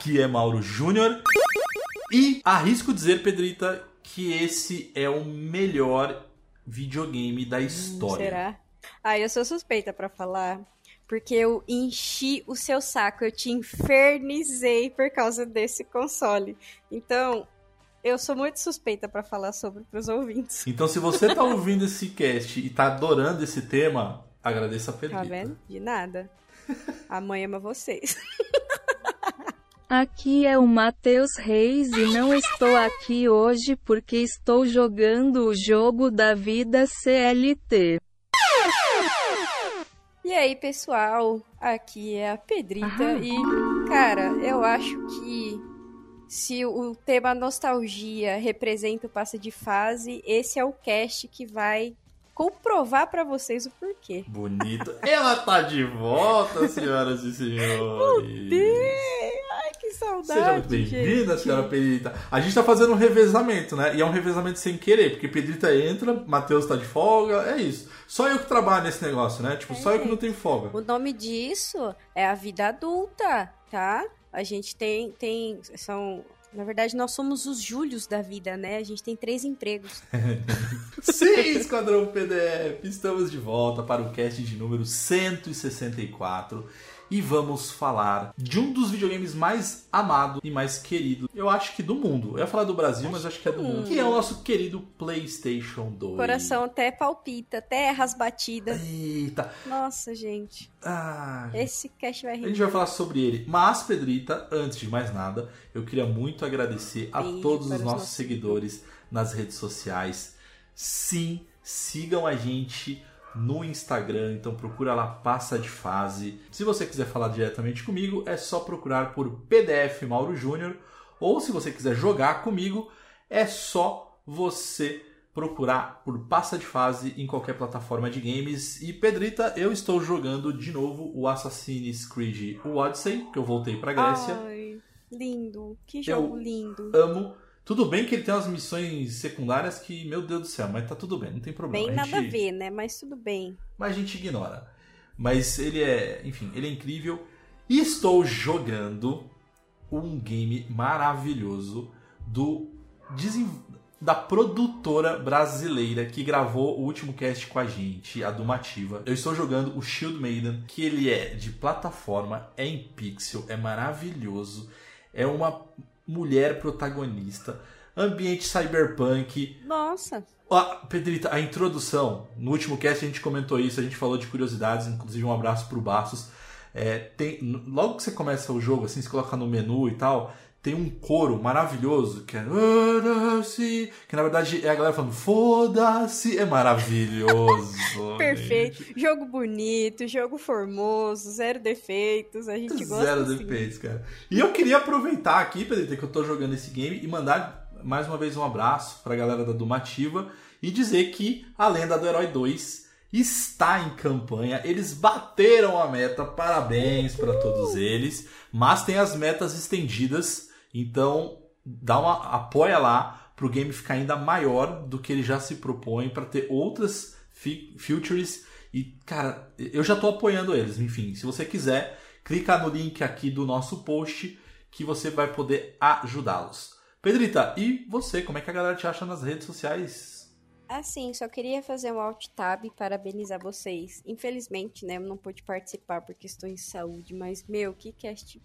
Aqui é Mauro Júnior. E arrisco dizer, Pedrita, que esse é o melhor videogame da história. Será? Ah, eu sou suspeita pra falar, porque eu enchi o seu saco, eu te infernizei por causa desse console. Então, eu sou muito suspeita pra falar sobre pros ouvintes. Então, se você tá ouvindo esse cast e tá adorando esse tema, agradeça a Pedrita. Tá vendo? De nada. A mãe ama vocês. Aqui é o Matheus Reis e não estou aqui hoje porque estou jogando o jogo da vida CLT. E aí, pessoal, aqui é a Pedrita Aham. e, cara, eu acho que se o tema nostalgia representa o passe de fase, esse é o cast que vai comprovar pra vocês o porquê. Bonito. Ela tá de volta, senhoras e senhores. Ai, que saudade. Seja muito bem-vinda, senhora Pedrita. A gente tá fazendo um revezamento, né? E é um revezamento sem querer, porque Pedrita entra, Matheus tá de folga, é isso. Só eu que trabalho nesse negócio, né? Tipo, só eu que não tenho folga. O nome disso é a vida adulta, tá? A gente tem, tem, são, na verdade, nós somos os Júlios da vida, né? A gente tem três empregos. Sim, Esquadrão PDF! Estamos de volta para o cast de número 164 e vamos falar de um dos videogames mais amado e mais querido, eu acho que do mundo. Eu ia falar do Brasil, mas acho que é do mundo. Que é o nosso querido PlayStation 2. O coração até palpita, até erra as batidas. Eita! Nossa, gente. Ah, Esse cast vai A rir. gente vai falar sobre ele. Mas, Pedrita, antes de mais nada, eu queria muito agradecer a Beijo todos os nossos nossos seguidores nas redes sociais. Sim, sigam a gente no Instagram, então procura lá Passa de Fase. Se você quiser falar diretamente comigo, é só procurar por PDF Mauro Júnior. Ou se você quiser jogar comigo, é só você procurar por Passa de Fase em qualquer plataforma de games. E Pedrita, eu estou jogando de novo o Assassin's Creed o Odyssey, que eu voltei pra Grécia. Ai, lindo. Que jogo Eu- lindo. Amo. Tudo bem que ele tem umas missões secundárias que, meu Deus do céu, mas tá tudo bem, não tem problema. Bem A nada a gente- ver, né? Mas tudo bem. mas a gente ignora. Mas ele é, enfim, ele é incrível. E estou jogando um game maravilhoso do da produtora brasileira que gravou o último cast com a gente, a Dumativa. Eu estou jogando o Shield Maiden, que ele é de plataforma, é em pixel, é maravilhoso. É uma mulher protagonista, ambiente cyberpunk, Nossa. ah, Pedrita, a introdução, no último cast a gente comentou isso, a gente falou de curiosidades, inclusive um abraço pro Bastos. É, tem, logo que você começa o jogo, assim, você coloca no menu e tal, tem um coro maravilhoso que é. Que na verdade é a galera falando foda-se, é maravilhoso. Perfeito. Jogo bonito, jogo formoso, zero defeitos. A gente gosta Zero assim. defeitos, cara. E eu queria aproveitar aqui, Pedrita, que eu tô jogando esse game e mandar mais uma vez um abraço pra galera da Dumativa e dizer que a Lenda do Herói 2 está em campanha. Eles bateram a meta, parabéns pra todos eles. Mas tem as metas estendidas, então dá uma apoia lá pro game ficar ainda maior do que ele já se propõe pra ter outras features e cara, eu já tô apoiando eles. Enfim, se você quiser, clica no link aqui do nosso post que você vai poder ajudá-los. Pedrita, e você, como é que a galera te acha nas redes sociais? Assim, só queria fazer um alt tab e parabenizar vocês. Infelizmente, né, eu não pude participar por questões de saúde, mas, meu, que cast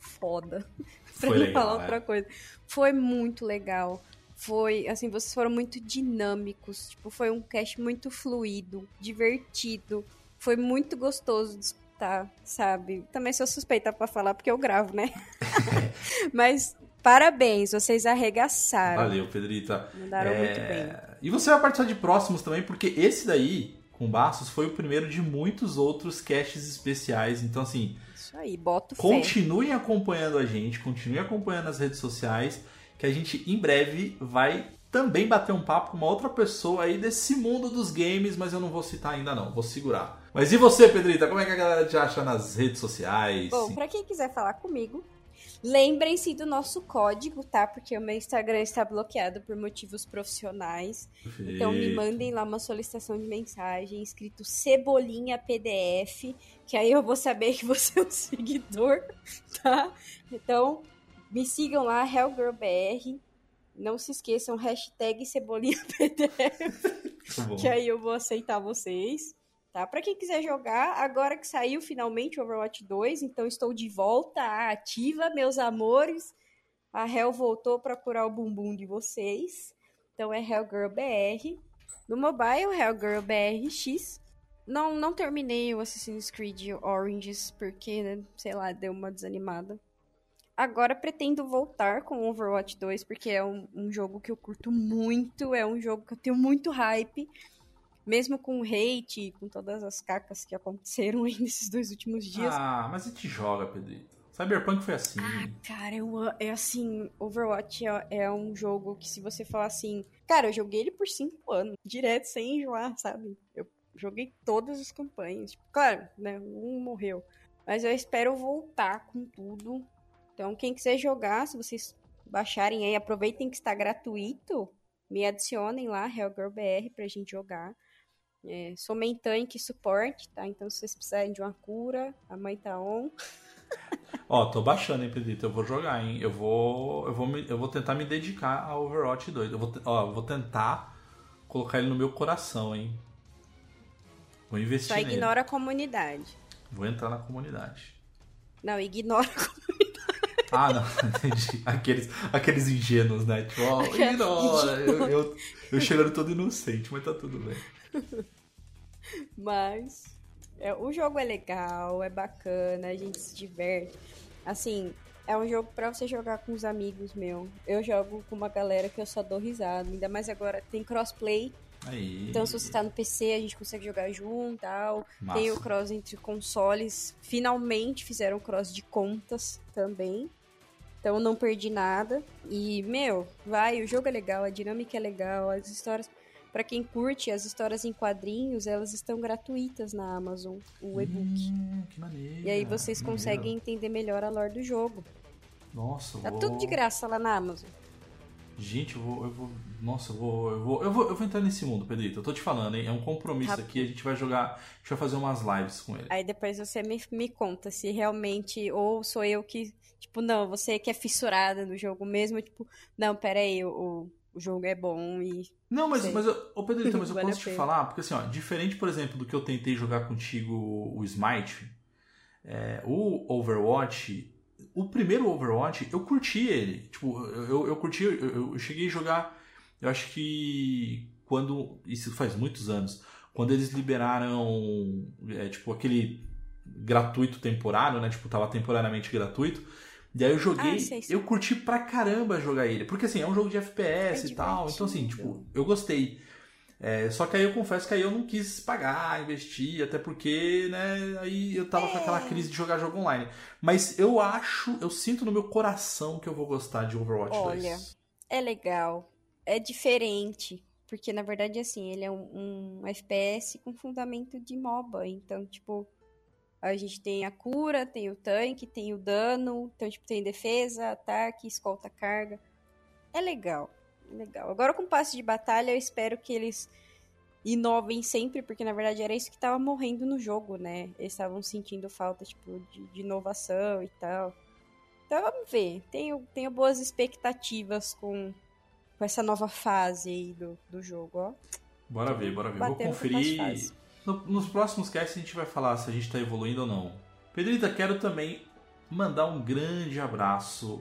foda. pra Foi não legal, falar é. outra coisa. Foi muito legal. Foi, assim, vocês foram muito dinâmicos. Tipo, foi um cast muito fluido, divertido. Foi muito gostoso de escutar, sabe? Também sou suspeita pra falar porque eu gravo, né? mas parabéns, vocês arregaçaram. Valeu, Pedrita. Mandaram É, muito bem. E você vai participar de próximos também, porque esse daí, com Bastos, foi o primeiro de muitos outros casts especiais. Então, assim, Isso aí, boto fé. continuem acompanhando a gente, continuem acompanhando nas redes sociais, que a gente em breve vai também bater um papo com uma outra pessoa aí desse mundo dos games, mas eu não vou citar ainda não, vou segurar. Mas e você, Pedrita? Como é que a galera te acha nas redes sociais? Bom, pra quem quiser falar comigo, lembrem-se do nosso código, tá? Porque o meu Instagram está bloqueado por motivos profissionais. Então me mandem lá uma solicitação de mensagem escrito Cebolinha PDF, que aí eu vou saber que você é um seguidor, tá? Então me sigam lá, HellGirlBR. Não se esqueçam, hashtag Cebolinha PDF, Muito bom. que aí eu vou aceitar vocês. Tá? Pra quem quiser jogar, agora que saiu finalmente Overwatch 2, então estou de volta à ativa, meus amores. A Hell voltou pra curar o bumbum de vocês. Então é Hellgirl BR. No mobile, Hellgirl BRX. Não, não terminei o Assassin's Creed Oranges, porque, né, sei lá, deu uma desanimada. Agora pretendo voltar com Overwatch 2, porque é um, um jogo que eu curto muito, é um jogo que eu tenho muito hype. Mesmo com o hate, com todas as cacas que aconteceram aí nesses dois últimos dias. Ah, mas a gente joga, Pedrito. Cyberpunk foi assim. Ah, cara, eu, é assim, Overwatch é, é um jogo que se você falar assim, cara, eu joguei ele por cinco anos, direto, sem enjoar, sabe? Eu joguei todas as campanhas. Tipo, claro, né, um morreu. Mas eu espero voltar com tudo. Então, quem quiser jogar, se vocês baixarem aí, aproveitem que está gratuito, me adicionem lá, HellGirlBR, pra gente jogar. É, sou main tank e suporte, tá? Então, se vocês precisarem de uma cura, a mãe tá on. Ó, tô baixando, hein, Pedrito? Eu vou jogar, hein? Eu vou, eu vou, me- eu vou tentar me dedicar a Overwatch 2. Eu vou, ó, eu vou tentar colocar ele no meu coração, hein? Vou investir Só nele. ignora a comunidade. Vou entrar na comunidade. Não, ignora. Ah, não, entendi. Aqueles, aqueles ingênuos, né? Tipo, ó, ignora. Eu, eu, eu chegando todo inocente, mas tá tudo bem. Mas é, o jogo é legal, é bacana, a gente se diverte. Assim, é um jogo pra você jogar com os amigos, meu. Eu jogo com uma galera que eu só dou risada. Ainda mais agora tem crossplay. Aí. Então, se você tá no PC, a gente consegue jogar junto tal. Massa. Tem o cross entre consoles. Finalmente fizeram cross de contas também. Então não perdi nada. E, meu, vai, o jogo é legal, a dinâmica é legal, as histórias. Pra quem curte as histórias em quadrinhos, elas estão gratuitas na Amazon, o e-book. Hum, que maneiro. E aí vocês maneiro. conseguem entender melhor a lore do jogo. Nossa, Tá vou... tudo de graça lá na Amazon. Gente, eu vou, eu vou. Nossa, eu vou, eu vou. Eu vou, eu vou entrar nesse mundo, Pedrito. Eu tô te falando, hein? É um compromisso Tá aqui. A gente vai jogar. A gente vai fazer umas lives com ele. Aí depois você me, me conta se realmente, ou sou eu que, tipo, não, você que é fissurada no jogo mesmo, tipo, não, pera aí, o, o jogo é bom e Não, mas, Sei. mas eu- ô Pedrito, mas eu Vale posso te falar, porque assim, ó, diferente, por exemplo, do que eu tentei jogar contigo o Smite, é, o Overwatch, o primeiro Overwatch, eu curti ele. Tipo, eu, eu, eu curti, eu, eu cheguei a jogar, eu acho que quando. Isso faz muitos anos, quando eles liberaram, é, tipo, aquele gratuito temporário, né? Tipo, tava temporariamente gratuito. E aí eu joguei, Ah, sei, sei. eu curti pra caramba jogar ele. Porque assim, é um jogo de FPS É e tal. Então assim, tipo, eu gostei. É, só que aí eu confesso que aí eu não quis pagar, investir, até porque, né, aí eu tava com aquela É. crise de jogar jogo online. Mas eu acho, eu sinto no meu coração que eu vou gostar de Overwatch Olha, 2. é legal, é diferente, porque na verdade, assim, ele é um, um FPS com fundamento de MOBA, então, tipo, a gente tem a cura, tem o tanque, tem o dano, então, tipo, tem defesa, ataque, escolta carga. É legal, é legal. Agora com o passe de batalha, eu espero que eles inovem sempre, porque na verdade era isso que tava morrendo no jogo, né? Eles estavam sentindo falta, tipo, de, de inovação e tal. Então vamos ver. Tenho, tenho boas expectativas com, com essa nova fase aí do, do jogo, ó. Bora ver, bora ver. Vou Batendo conferir. No- nos próximos casts a gente vai falar se a gente tá evoluindo ou não. Pedrita, quero também mandar um grande abraço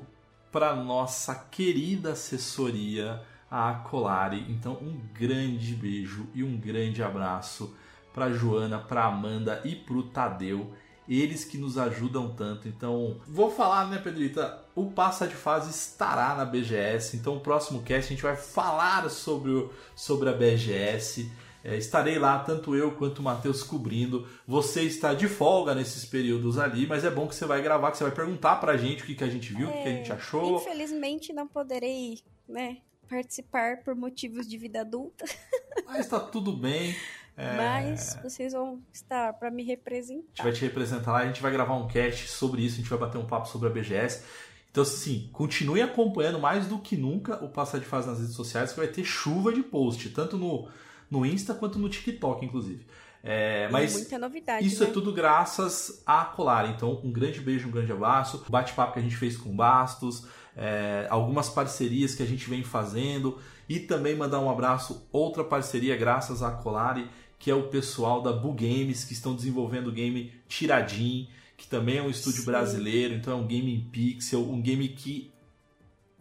para nossa querida assessoria, a Acolari. Então, um grande beijo e um grande abraço para Joana, para Amanda e pro Tadeu. Eles que nos ajudam tanto. Então, vou falar, né, Pedrita? O Passa de Fase estará na BGS. Então, o próximo cast a gente vai falar sobre, o, sobre a BGS. É, estarei lá, tanto eu quanto o Matheus cobrindo. Você está de folga nesses períodos ali, mas é bom que você vai gravar, que você vai perguntar pra gente o que, que a gente viu, o que, que a gente achou. Infelizmente não poderei, né, participar por motivos de vida adulta, Mas tá tudo bem. É, mas vocês vão estar pra me A gente representar. vai te representar lá, a gente vai gravar um cast sobre isso, a gente vai bater um papo sobre a BGS. Então, assim, continue acompanhando mais do que nunca o Passar de Fase nas redes sociais, que vai ter chuva de post, tanto no, no Insta quanto no TikTok, inclusive. É, mas muita novidade, Isso né? é tudo graças a Colar. Então, um grande beijo, um grande abraço. O bate-papo que a gente fez com Bastos, é, algumas parcerias que a gente vem fazendo e também mandar um abraço, outra parceria graças a Colari, que é o pessoal da Bu Games, que estão desenvolvendo o game Tiradim, que também é um estúdio Sim. brasileiro, então é um game em pixel, um game que,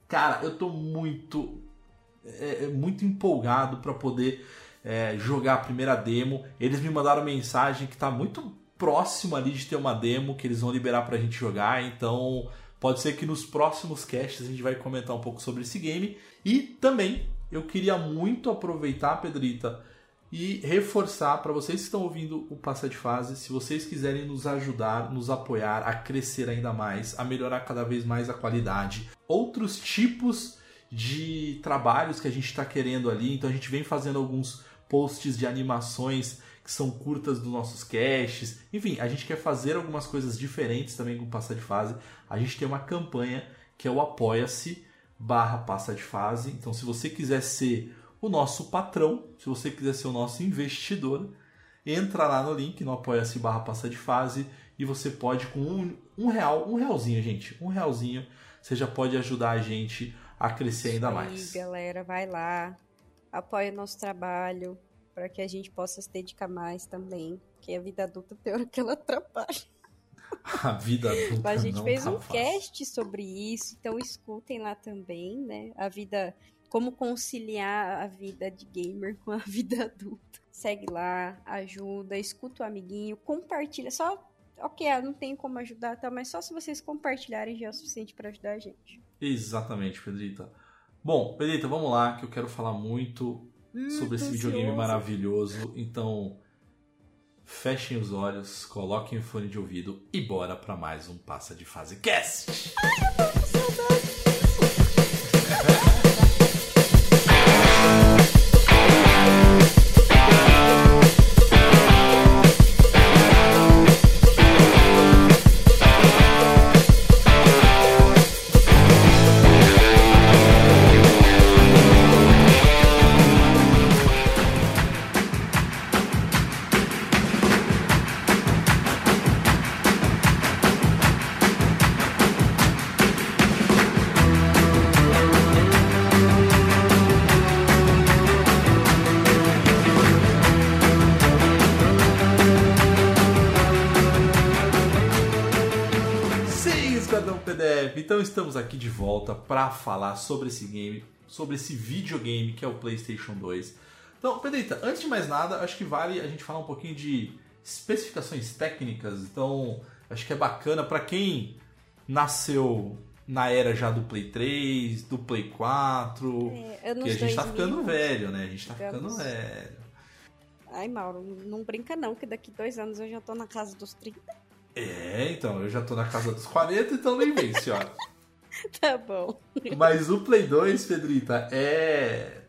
cara, eu tô muito, é, é, muito empolgado para poder é, jogar a primeira demo. Eles me mandaram mensagem que tá muito próximo ali de ter uma demo que eles vão liberar pra gente jogar, então pode ser que nos próximos casts a gente vai comentar um pouco sobre esse game. E também eu queria muito aproveitar, Pedrita, e reforçar para vocês que estão ouvindo o Passa de Fase, se vocês quiserem nos ajudar, nos apoiar a crescer ainda mais, a melhorar cada vez mais a qualidade, outros tipos de trabalhos que a gente está querendo ali, então a gente vem fazendo alguns posts de animações que são curtas dos nossos caches. Enfim, a gente quer fazer algumas coisas diferentes também com o Passa de Fase. A gente tem uma campanha que é o Apoia-se barra Passa de Fase. Então, se você quiser ser o nosso patrão, se você quiser ser o nosso investidor, entra lá no link no Apoia-se barra Passa de Fase e você pode com um, um real, um realzinho, gente, um realzinho, você já pode ajudar a gente a crescer ainda Aí, mais. galera, vai lá, apoia o nosso trabalho, para que a gente possa se dedicar mais também, porque a vida adulta tem hora que ela atrapalha. A vida adulta Mas a gente fez tá um fácil. cast sobre isso, então escutem lá também, né? A vida, como conciliar a vida de gamer com a vida adulta. Segue lá, ajuda, escuta o amiguinho, compartilha. Só, ok, não tem como ajudar, tá? Mas só se vocês compartilharem já é o suficiente para ajudar a gente. Exatamente, Pedrita. Bom, Pedrita, vamos lá, que eu quero falar muito Hum, sobre esse tô videogame maravilhoso. Então, fechem os olhos, coloquem o fone de ouvido e bora para mais um Passa de Fase Cast. Sim, estamos aqui de volta para falar sobre esse game, sobre esse videogame que é o PlayStation 2. Então, Pedrita, antes de mais nada, acho que vale a gente falar um pouquinho de especificações técnicas. Então, acho que é bacana para quem nasceu na era já do Play 3, do Play 4, É, que a gente tá 2000. ficando velho, né? A gente tá digamos. ficando velho. Ai, Mauro, não brinca não, que daqui dois anos eu já tô na casa dos 30. É, então, eu já tô na casa dos 40, então nem vem, senhora. Tá bom. Mas o Play 2, Pedrita, é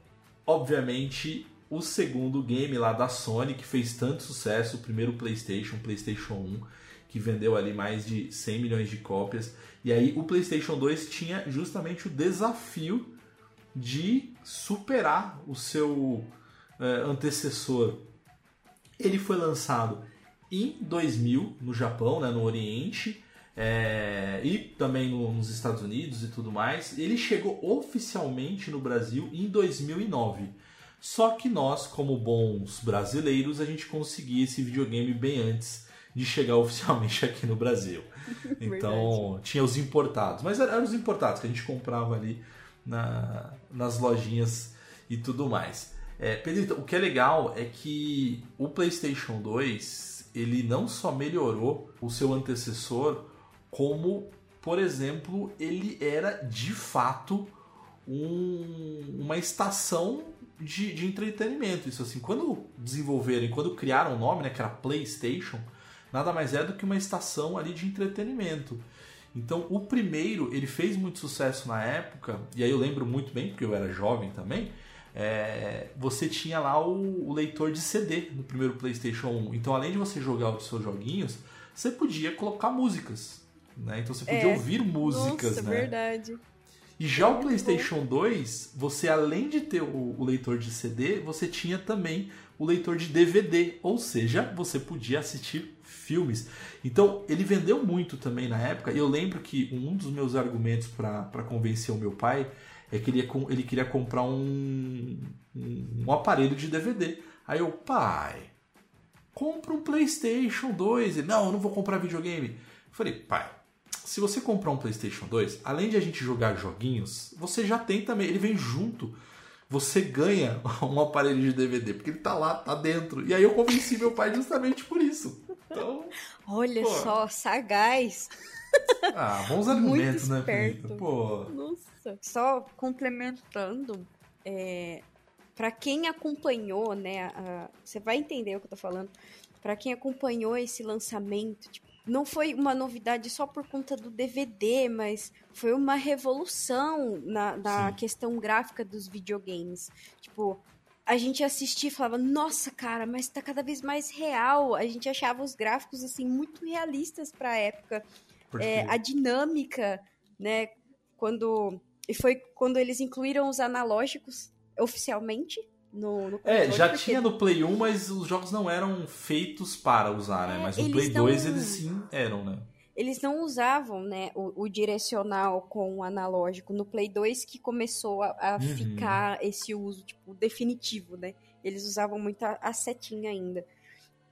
obviamente o segundo game lá da Sony que fez tanto sucesso, o primeiro PlayStation, PlayStation 1, que vendeu ali mais de 100 milhões de cópias. E aí o PlayStation 2 tinha justamente o desafio de superar o seu é, antecessor. Ele foi lançado em 2000 no Japão, né, no Oriente. É, e também no, nos Estados Unidos e tudo mais. Ele chegou oficialmente no Brasil em 2009. Só que nós, como bons brasileiros, a gente conseguia esse videogame bem antes de chegar oficialmente aqui no Brasil. Então, tinha os importados. Mas eram os importados que a gente comprava ali na, nas lojinhas e tudo mais. É, Pedrito, o que é legal é que o PlayStation 2 ele não só melhorou o seu antecessor, como, por exemplo, ele era de fato um, uma estação de, de, entretenimento. Isso assim, quando desenvolveram, quando criaram o nome, né, que era PlayStation, nada mais é do que uma estação ali de entretenimento. Então, o primeiro, ele fez muito sucesso na época, e aí eu lembro muito bem, porque eu era jovem também, é, você tinha lá o, o, leitor de CD no primeiro PlayStation 1. Então, além de você jogar os seus joguinhos, você podia colocar músicas. Né? Então, você podia É. ouvir músicas. Nossa, né? verdade. E já o Muito PlayStation 2, você além de ter o, o leitor de CD, você tinha também o leitor de DVD, ou seja, você podia assistir filmes. Então, ele vendeu muito também na época. E eu lembro que um dos meus argumentos para convencer o meu pai é que ele, ia ele queria comprar um, um, um aparelho de DVD. Aí eu, pai, compra um PlayStation 2. Ele, não, eu não vou comprar videogame. Eu falei, pai, se você comprar um PlayStation 2, além de a gente jogar joguinhos, você já tem também, ele vem junto. Você ganha um aparelho de DVD, porque ele tá lá, tá dentro. E aí eu convenci meu pai justamente por isso. Então, Olha Pô. só, sagaz. ah, bons argumentos, né. Felipe? Pô, Nossa. Só complementando, é, para quem acompanhou, né, a- você vai entender o que eu tô falando. Pra quem acompanhou esse lançamento, tipo, não foi uma novidade só por conta do DVD, mas foi uma revolução na, na questão gráfica dos videogames. Tipo, a gente assistia e falava, nossa, cara, mas tá cada vez mais real. A gente achava os gráficos, assim, muito realistas pra época é, a dinâmica, né? Quando e foi quando eles incluíram os analógicos oficialmente no, no É, já porque tinha no Play 1, mas os jogos não eram feitos para usar, né? É, Mas no Play não- 2 eles sim eram, né? eles não usavam, né, o, o direcional com o analógico no Play 2 que começou a, a Uhum. ficar esse uso tipo definitivo, né? Eles usavam muito a, a setinha ainda.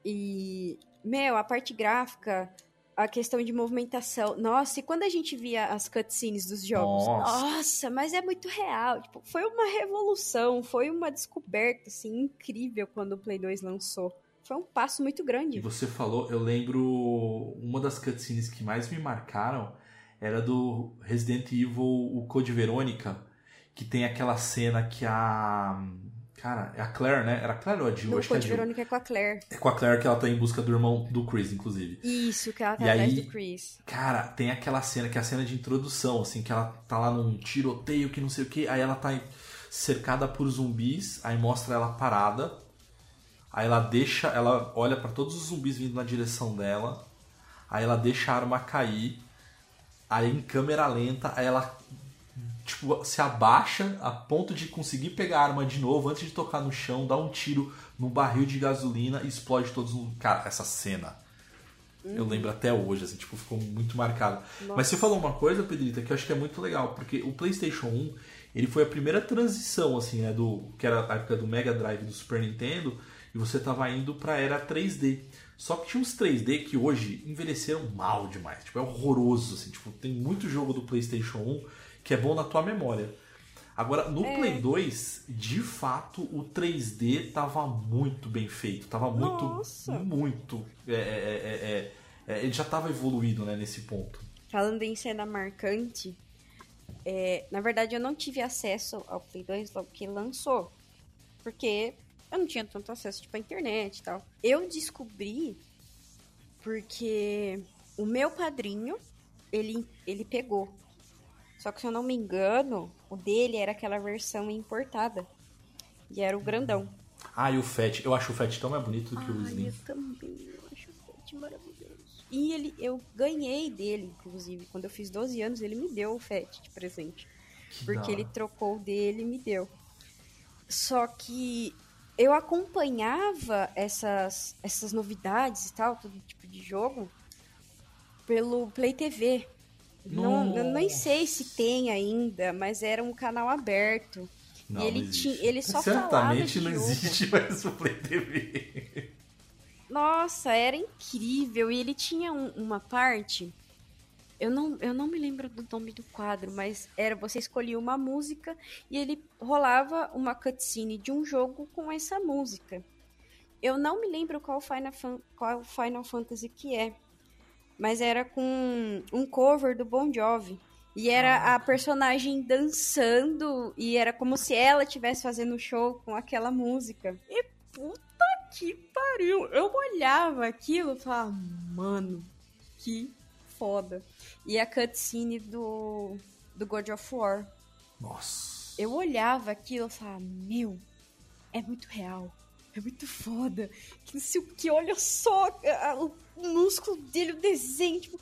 E meu, a parte gráfica, a questão de movimentação. Nossa, e quando a gente via as cutscenes dos jogos? Nossa. Nossa, mas é muito real. Tipo, foi uma revolução, foi uma descoberta assim incrível quando o Play 2 lançou. Foi um passo muito E grande. você falou, eu lembro uma das cutscenes que mais me marcaram era do Resident Evil, o Code Verônica, que tem aquela cena que a. Cara, é a Claire, né? Era a Claire ou a Jill? No Acho que é a Code Jill. Verônica é com a Claire. É com a Claire que ela tá em busca do irmão do Chris, inclusive. Isso, que ela tá E atrás aí- do Chris. Cara, tem aquela cena que é a cena de introdução, assim, que ela tá lá num tiroteio que não sei o que, aí ela tá cercada por zumbis, aí mostra ela parada, aí ela deixa, ela olha pra todos os zumbis vindo na direção dela, aí ela deixa a arma cair, aí em câmera lenta, aí ela tipo, se abaixa a ponto de conseguir pegar a arma de novo antes de tocar no chão, dá um tiro no barril de gasolina e explode todos no. Cara, essa cena. Eu lembro até hoje, assim, tipo, ficou muito marcado. Mas você falou uma coisa, Pedrita, que eu acho que é muito legal, porque o PlayStation 1, ele foi a primeira transição, assim, né, do que era a época do Mega Drive do Super Nintendo, e você tava indo pra era 3D. Só que tinha uns 3D que hoje envelheceram mal demais, tipo, é horroroso, assim, tipo, tem muito jogo do PlayStation 1 que é bom na tua memória. Agora, no Play 2, de fato, o 3D tava muito bem feito. Tava muito. Nossa. Muito. é, é, é, é, é, ele já tava evoluído né, nesse ponto. Falando em cena marcante, é, na verdade eu não tive acesso ao Play 2 logo que lançou. Porque eu não tinha tanto acesso tipo, à internet e tal. Eu descobri porque o meu padrinho, ele, ele pegou. Só que se eu não me engano, o dele era aquela versão importada. E era o grandão. Ah, e o Fat. Eu acho o Fat tão mais bonito do que o Ai, Slim. eu também. Eu acho o Fat maravilhoso. E ele, eu ganhei dele, inclusive. Quando eu fiz 12 anos, ele me deu o Fat de presente. Que Porque ele trocou o dele e me deu. Só que eu acompanhava essas, essas novidades e tal, todo tipo de jogo, pelo Play TV. Não, eu nem sei se tem ainda, mas era um canal aberto. Não, e ele, não existe. tinha, ele só falava Certamente não jogo. existe mais o Play TV. Nossa, era incrível. E ele tinha um- uma parte. Eu não, eu não me lembro do nome do quadro, mas era você escolhia uma música e ele rolava uma cutscene de um jogo com essa música. Eu não me lembro qual Final, qual Final Fantasy que é, mas era com um cover do Bon Jovi. E era a personagem dançando e era como se ela estivesse fazendo show com aquela música. E puta que pariu! Eu olhava aquilo e falava, mano, que foda. E a cutscene do, do God of War. Nossa. Eu olhava aquilo e falava, meu, é muito real. É muito foda. Que não sei o que, olha só a- a- o músculo dele, o desenho, tipo.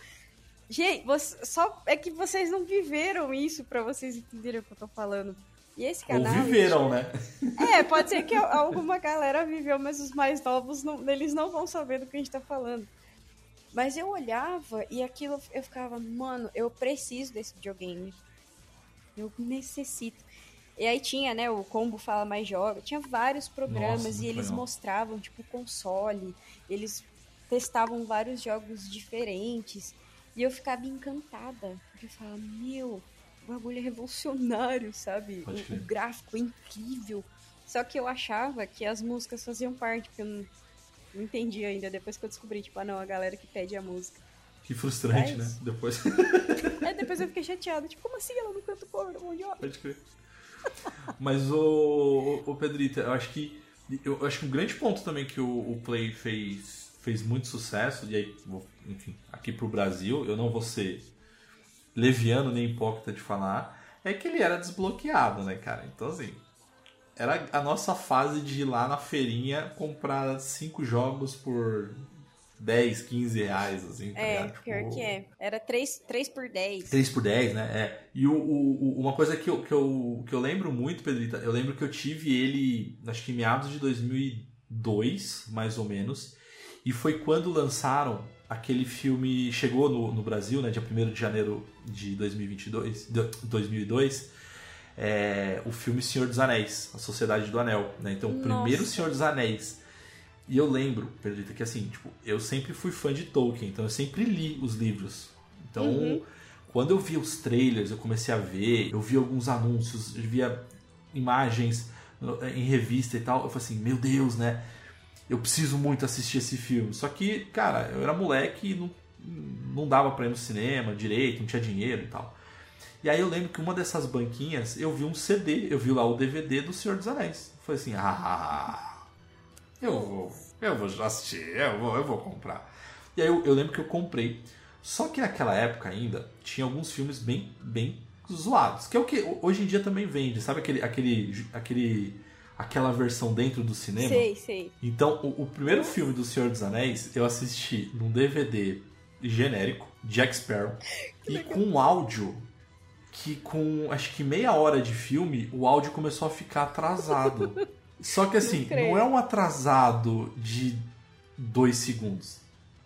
Gente, você- só é que vocês não viveram isso pra vocês entenderem o que eu tô falando. E esse Ou canal. ele viveram, né? é, pode ser que alguma galera viveu, mas os mais novos, não, eles não vão saber do que a gente tá falando. Mas eu olhava e aquilo eu ficava, mano, eu preciso desse videogame. Eu necessito. E aí tinha, né, o Combo Fala Mais Joga, tinha vários programas Nossa, e eles legal. mostravam, tipo, o console, eles testavam vários jogos diferentes. E eu ficava encantada, porque eu falava, meu, o bagulho é revolucionário, sabe? O, o gráfico é incrível. Só que eu achava que as músicas faziam parte, porque eu não, não entendi ainda, depois que eu descobri, tipo, ah não, a galera que pede a música. Que frustrante, É né? Depois. Aí depois eu fiquei chateada, tipo, como assim ela não canta o cover Jovi? Pode crer. Mas o, o Pedrita, eu acho que eu acho que um grande ponto também que o, o Play fez fez muito sucesso e aí, enfim, aqui pro Brasil, eu não vou ser leviano nem hipócrita de falar, é que ele era desbloqueado, né, cara? Então assim, era a nossa fase de ir lá na feirinha comprar cinco jogos por 10, 15 reais, assim, tá É, ligado? pior Tipo, que é. Era 3, 3 por 10. 3 por 10, né? É. E o, o- uma coisa que eu, que, eu, que eu lembro muito, Pedrita, eu lembro que eu tive ele, acho que em meados de 2002, mais ou menos. E foi quando lançaram aquele filme, chegou no, no Brasil, né, dia 1 de janeiro de 2022, de 2002, é, o filme Senhor dos Anéis, A Sociedade do Anel, né? Então, o primeiro Senhor dos Anéis. E eu lembro, Pedrita, que assim, tipo, eu sempre fui fã de Tolkien, então eu sempre li os livros. Então, Uhum. quando eu via os trailers, eu comecei a ver, eu vi alguns anúncios, eu via imagens no- em revista e tal, eu falei assim, meu Deus, né? Eu preciso muito assistir esse filme. Só que, cara, eu era moleque e não, não dava pra ir no cinema direito, não tinha dinheiro e tal. E aí eu lembro que uma dessas banquinhas eu vi um CD, eu vi lá o DVD do Senhor dos Anéis. Foi assim, ah, eu vou, eu vou assistir, eu vou, eu vou comprar. E aí eu, eu lembro que eu comprei. Só que naquela época ainda tinha alguns filmes bem, bem zoados, que é o que hoje em dia também vende, sabe aquele, aquele, aquele, aquela versão dentro do cinema? Sei, sei. Então, o, o primeiro filme do Senhor dos Anéis eu assisti num DVD genérico, Jack Sparrow, e com um áudio que com acho que meia hora de filme, o áudio começou a ficar atrasado. Só que assim, Não é um atrasado de dois segundos.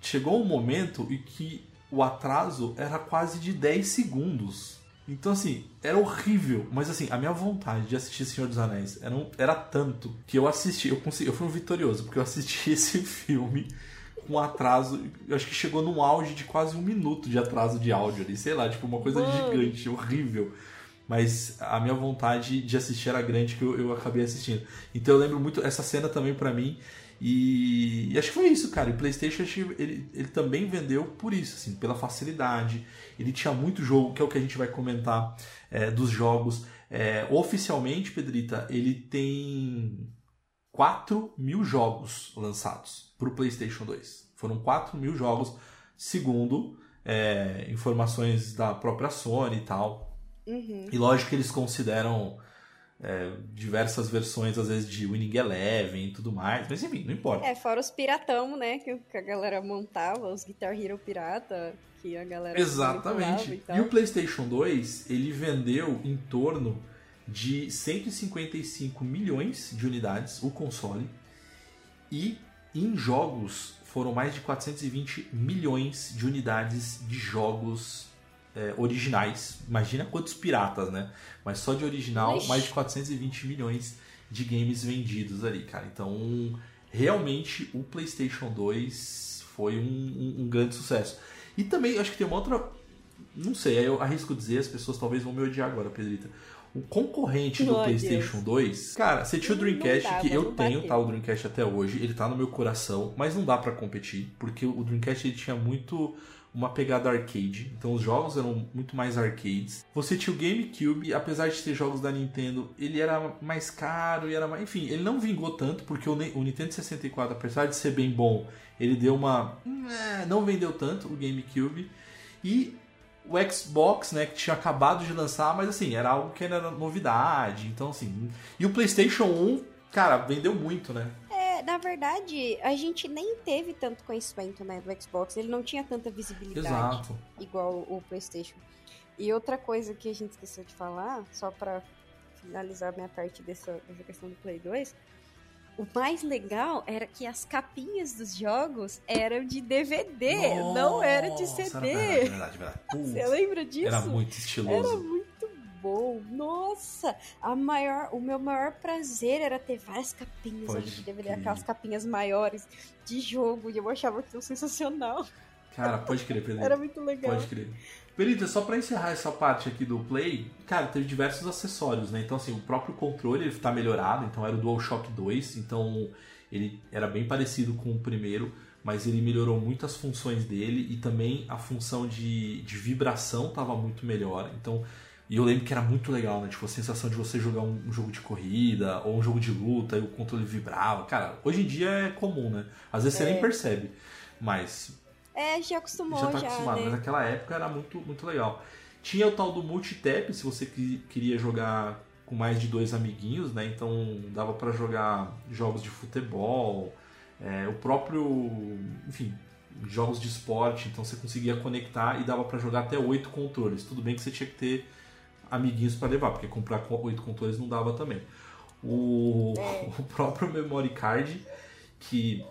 Chegou um momento em que o atraso era quase de 10 segundos. Então, assim, era horrível. Mas, assim, a minha vontade de assistir Senhor dos Anéis era, um- era tanto que eu assisti, eu consegui, eu fui um vitorioso, porque eu assisti esse filme com atraso. Eu acho que chegou num auge de quase um minuto de atraso de áudio ali. Sei lá, tipo, uma coisa Mano. gigante, horrível. Mas a minha vontade de assistir era grande que eu, eu acabei assistindo. Então eu lembro muito essa cena também pra mim. E, e acho que foi isso, cara. E o PlayStation ele, ele também vendeu por isso, assim, pela facilidade. Ele tinha muito jogo, que é o que a gente vai comentar é, dos jogos. É, oficialmente, Pedrita, ele tem 4 mil jogos lançados para o PlayStation 2. Foram 4 mil jogos, segundo é, informações da própria Sony e tal. Uhum. E lógico que eles consideram é, diversas versões, às vezes, de Winning Eleven e tudo mais. Mas enfim, não importa. É, fora os piratão, né? Que, a galera montava, os Guitar Hero pirata, que a galera Exatamente. E, tal. E o PlayStation 2, ele vendeu em torno de 155 milhões de unidades, o console. E em jogos foram mais de 420 milhões de unidades de jogos é, originais. Imagina quantos piratas, né? Mas só de original, Ixi. mais de 420 milhões de games vendidos ali, cara. Então, realmente, o PlayStation 2 foi um, um- um grande sucesso. E também, acho que tem uma outra. Não sei, eu arrisco dizer, as pessoas talvez vão me odiar agora, Pedrita. O concorrente do Oh, PlayStation 2, cara, você tinha o Dreamcast, dava, que eu tenho, bateu. tá? O Dreamcast até hoje, ele tá no meu coração, mas não dá pra competir, porque o Dreamcast ele tinha muito uma pegada arcade, então os jogos eram muito mais arcades. Você tinha o GameCube, apesar de ter jogos da Nintendo, ele era mais caro e era mais... Enfim, ele não vingou tanto, porque o, o Nintendo 64, apesar de ser bem bom, ele deu uma... eh, Não vendeu tanto o GameCube. E o Xbox, né, que tinha acabado de lançar, mas assim, era algo que era novidade, então assim... E o PlayStation 1, cara, vendeu muito, né? É, na verdade, a gente nem teve tanto conhecimento, né, do Xbox. Ele não tinha tanta visibilidade. Exato. igual o PlayStation. E outra coisa que a gente esqueceu de falar, só pra finalizar minha parte dessa, dessa questão do Play 2, o mais legal era que as capinhas dos jogos eram de DVD, não era de Nossa, CD. Era verdade, verdade, verdade. Você lembra disso? Era muito Era estiloso. muito bom. Nossa, a maior, o meu maior prazer era ter várias capinhas Pode de DVD, crer. aquelas capinhas maiores de jogo, e eu achava aquilo sensacional. Cara, pode crer, Pedro. Era muito legal. Pode crer. Perita, só pra encerrar essa parte aqui do Play, cara, teve diversos acessórios, né? Então, assim, o próprio controle ele tá melhorado, então era o DualShock 2, então ele era bem parecido com o primeiro, mas ele melhorou muito as funções dele e também a função de, de vibração tava muito melhor. Então, e eu lembro que era muito legal, né? Tipo, a sensação de você jogar um, jogo de corrida ou um jogo de luta e o controle vibrava. Cara, hoje em dia é comum, né? Às vezes você É. nem percebe, mas É, já acostumou já já, tá acostumado, né? mas naquela época era muito, muito legal. Tinha o tal do multitap, se você que- queria jogar com mais de dois amiguinhos, né? Então dava pra jogar jogos de futebol, é, o próprio, enfim, jogos de esporte, então você conseguia conectar e dava pra jogar até oito controles. Tudo bem que você tinha que ter amiguinhos pra levar, porque comprar com oito controles não dava também. O, É. o próprio memory card, que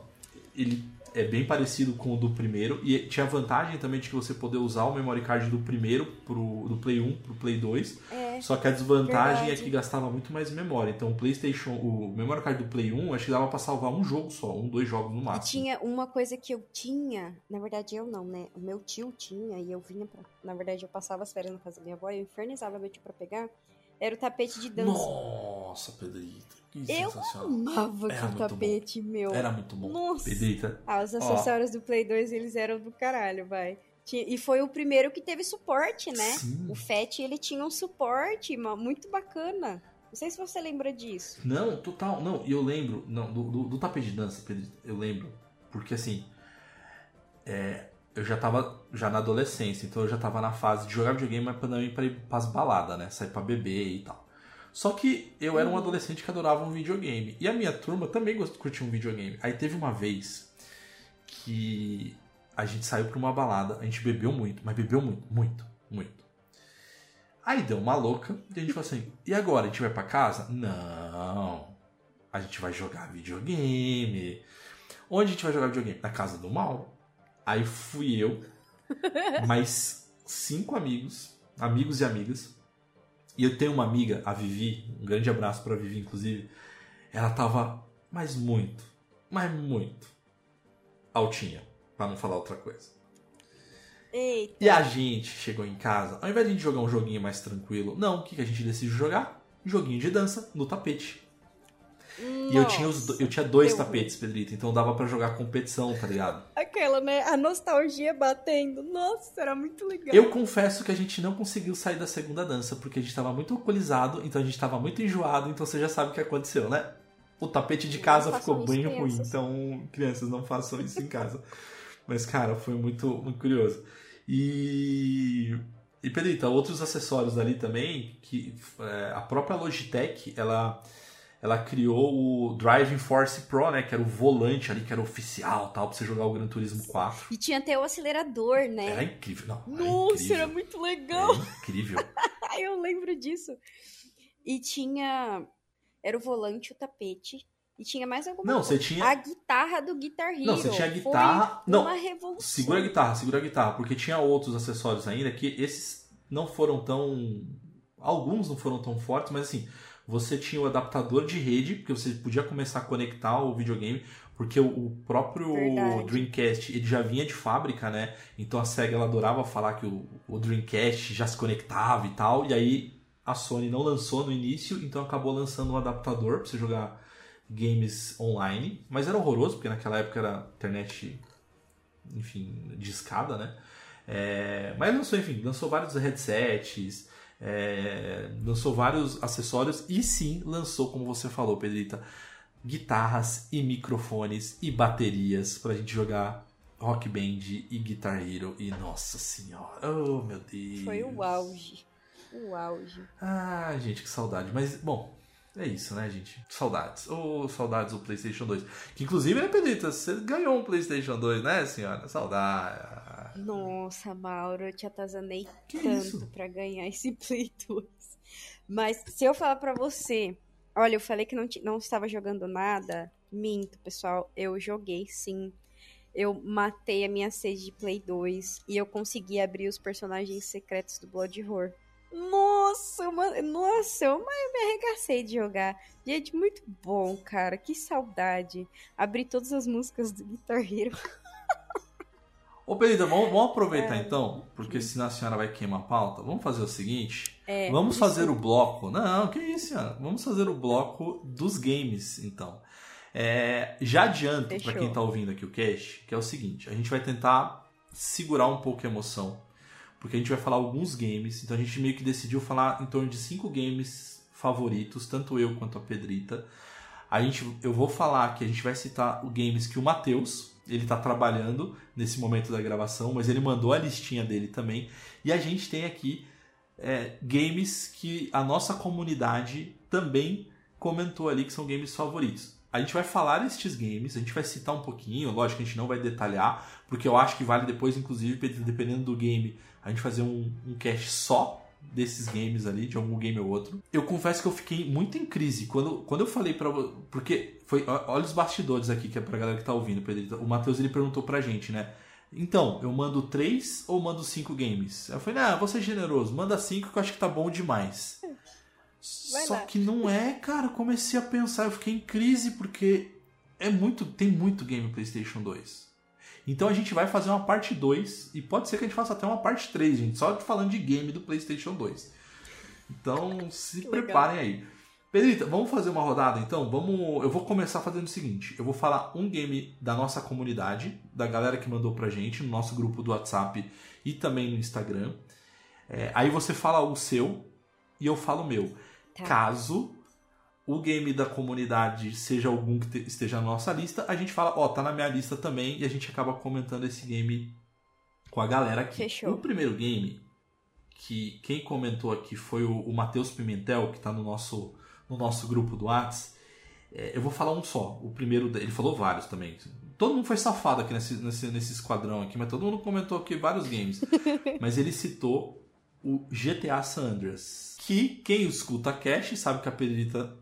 ele é bem parecido com o do primeiro e tinha a vantagem também de que você poder usar o memory card do primeiro pro do Play 1 pro Play 2. É. Só que a desvantagem verdade. é que gastava muito mais memória. Então o PlayStation, o memory card do Play 1, acho que dava pra salvar um jogo só, um, dois jogos no E máximo. tinha uma coisa que eu tinha, na verdade eu não, né? O meu tio tinha e eu vinha pra. Na verdade, eu passava as férias na casa da minha avó e eu infernizava meu tio pra pegar. Era o tapete de dança. Nossa, Pedrita, que Eu. Amava Era aquele muito bom. tapete, meu. Era muito bom. Nossa. Pedrita, Ah, os acessórios do Play 2, eles eram do caralho, vai. E foi o primeiro que teve suporte, né? sim. O FAT, ele tinha um suporte muito bacana. Não sei se você lembra disso. Não, total. Não, e eu lembro, não, do, do, do tapete de dança, Pedro, eu lembro. Porque assim. é, eu já tava já na adolescência, então eu já tava na fase de jogar videogame, mas pra ir pras baladas, né? Sair pra beber e tal. Só que eu era um adolescente que adorava um videogame. E a minha turma também curtia um videogame. Aí teve uma vez que a gente saiu pra uma balada, a gente bebeu muito, mas bebeu muito, muito, muito. Aí deu uma louca e a gente falou assim: e agora? A gente vai pra casa? Não. A gente vai jogar videogame. Onde a gente vai jogar videogame? Na casa do mal. Aí fui eu, mais cinco amigos, amigos e amigas. E eu tenho uma amiga, a Vivi, um grande abraço pra Vivi, inclusive. Ela tava, mas muito, mas muito altinha, pra não falar outra coisa. Eita. E a gente chegou em casa, ao invés de a gente jogar um joguinho mais tranquilo, não, o que, que a gente decidiu jogar? Joguinho de dança no tapete. E eu tinha, os, eu tinha dois tapetes, Pedrito, então dava pra jogar competição, tá ligado? Aquela, né? A nostalgia batendo. Nossa, era muito legal. Eu confesso que a gente não conseguiu sair da segunda dança, porque a gente tava muito alcoolizado, então a gente tava muito enjoado, então você já sabe o que aconteceu, né? O tapete de casa ficou bem ruim, crianças. então crianças não façam isso em casa. Mas, cara, foi muito, muito curioso. E. E Pedrita, outros acessórios ali também, que é, a própria Logitech, ela, ela criou o Driving Force Pro, né? Que era o volante ali, que era oficial tal, pra você jogar o Gran Turismo 4. E tinha até o acelerador, né? Era incrível, não. era Nossa, incrível. era muito legal. Era incrível. Eu lembro disso. E tinha. Era o volante, o tapete. E tinha mais alguma Não, coisa. você tinha. A guitarra do Guitar Hero. Não, você tinha a foi guitarra- não, Uma revolução. Segura a guitarra, segura a guitarra, porque tinha outros acessórios ainda que esses não foram tão. Alguns não foram tão fortes, mas assim, você tinha o adaptador de rede, porque você podia começar a conectar o videogame, porque o, próprio Verdade. Dreamcast ele já vinha de fábrica, né? Então a SEGA ela adorava falar que o, o Dreamcast já se conectava e tal, e aí a Sony não lançou no início, então acabou lançando um adaptador pra você jogar games online, mas era horroroso, porque naquela época era internet enfim, de escada, né? É, mas lançou, enfim, lançou vários headsets, é, lançou vários acessórios e sim lançou, como você falou, Pedrita, guitarras e microfones e baterias pra gente jogar Rock Band e Guitar Hero. E nossa senhora, oh meu Deus. Foi o auge. O auge. Ah, gente, que saudade. Mas, bom, é isso, né, gente? Saudades. Ô, saudades do PlayStation 2. Que, inclusive, né, Pedrita? Você ganhou um PlayStation 2, né, senhora? Saudade. Nossa, Mauro, eu te atazanei Que tanto pra ganhar esse Play 2. Mas se eu falar pra você, olha, eu falei que não, não estava jogando nada, minto, pessoal, eu joguei sim. Eu matei a minha sede de Play 2 e eu consegui abrir os personagens secretos do Blood Horror. Nossa, mano, nossa, eu me arregacei de jogar. Gente, muito bom, cara. Que saudade. Abri todas as músicas do Guitar Hero. Ô, Pedrita, vamos, vamos aproveitar então, porque senão a senhora vai queimar a pauta. Vamos fazer o seguinte: É, vamos fazer o bloco. Não, que isso, senhora? Vamos fazer o bloco dos games, então. É, já adianto para quem tá ouvindo aqui o cast, que é o seguinte: a gente vai tentar segurar um pouco a emoção, porque a gente vai falar alguns games. Então a gente meio que decidiu falar em torno de cinco games favoritos, tanto eu quanto a Pedrita. A gente, eu vou falar que a gente vai citar os games que o Matheus ele tá trabalhando nesse momento da gravação, mas ele mandou a listinha dele também. E a gente tem aqui é, games que a nossa comunidade também comentou ali que são games favoritos. A gente vai falar estes games, a gente vai citar um pouquinho, lógico que a gente não vai detalhar, porque eu acho que vale depois, inclusive, dependendo do game, a gente fazer um, um cast só desses games ali, de algum game ou outro. Eu confesso que eu fiquei muito em crise quando, quando eu falei pra vo- Porque foi. Olha os bastidores aqui, que é pra galera que tá ouvindo, Pedrito. O Matheus ele perguntou pra gente, né? Então, eu mando três ou mando cinco games? Eu falei, ah, vou ser generoso, manda cinco que eu acho que tá bom demais. Vai Só lá. que não é, cara. Eu comecei a pensar, eu fiquei em crise porque é muito, tem muito game PlayStation 2. Então a gente vai fazer uma parte 2 e pode ser que a gente faça até uma parte 3, gente, só falando de game do PlayStation 2. Então se Legal. preparem aí. Pedrita, vamos fazer uma rodada então? Vamos, eu vou começar fazendo o seguinte, eu vou falar um game da nossa comunidade, da galera que mandou pra gente no nosso grupo do WhatsApp e também no Instagram. É, aí você fala o seu e eu falo o meu. Tá. Caso o game da comunidade seja algum que te- esteja na nossa lista, a gente fala, ó, tá na minha lista também, e a gente acaba comentando esse game com a galera aqui. Fechou. O primeiro game, que quem comentou aqui foi o, o Matheus Pimentel, que tá no nosso, no nosso grupo do Whats. É, eu vou falar um só. O primeiro, ele falou vários também. Todo mundo foi safado aqui nesse, nesse, nesse esquadrão aqui, mas todo mundo comentou aqui vários games. mas ele citou o GTA San Andreas. Que quem escuta a Cash sabe que a Pedrita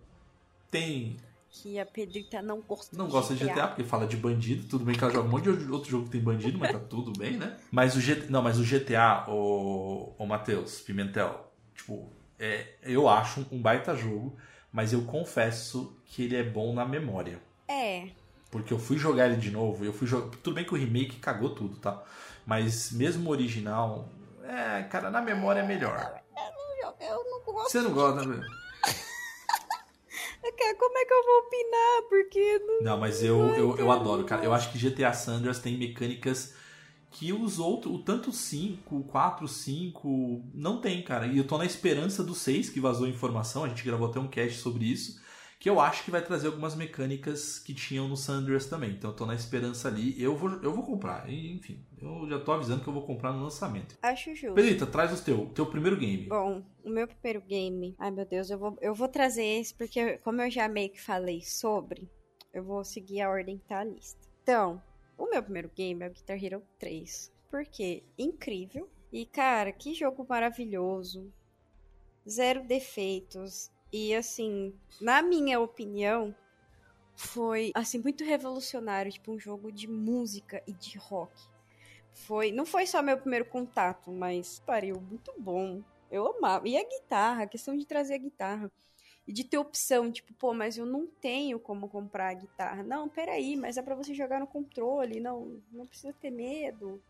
tem. Que a Pedrita não gosta Não gosta de GTA, porque fala de bandido. Tudo bem que ela joga um monte de outro jogo que tem bandido, mas tá tudo bem, né? Mas o GTA. Não, mas o GTA, o, o Matheus Pimentel, tipo, é, eu acho um baita jogo, mas eu confesso que ele é bom na memória. É, Porque eu fui jogar ele de novo, eu fui jogar. Tudo bem que o remake cagou tudo, tá? Mas mesmo o original, é, cara, na memória é melhor. eu, eu não gosto. Você não gosta, né? Como é que eu vou opinar? Porque não... Não, mas eu, eu, eu adoro, cara. Eu acho que GTA San Andreas tem mecânicas que os outros, o tanto 5, 4, 5, não tem, cara. E eu tô na esperança do 6, que vazou informação, a gente gravou até um cast sobre isso, que eu acho que vai trazer algumas mecânicas que tinham no San Andreas também. Então eu tô na esperança ali. Eu vou, eu vou comprar. Enfim, eu já tô avisando que eu vou comprar no lançamento. acho justo. Pedrita, traz o teu, teu primeiro game. Bom, o meu primeiro game. Ai, meu Deus, eu vou, eu vou trazer esse porque, como eu já meio que falei sobre, eu vou seguir a ordem que tá a lista. Então, o meu primeiro game é o Guitar Hero 3. Por quê? Incrível. E, cara, que jogo maravilhoso. Zero defeitos. E, assim, na minha opinião, foi assim muito revolucionário, tipo um jogo de música e de rock. Foi, não foi só meu primeiro contato, mas pariu muito bom. Eu amava. E a guitarra, a questão de trazer a guitarra e de ter opção, tipo, pô, mas eu não tenho como comprar a guitarra. Não, peraí, mas é para você jogar no controle, não, não precisa ter medo.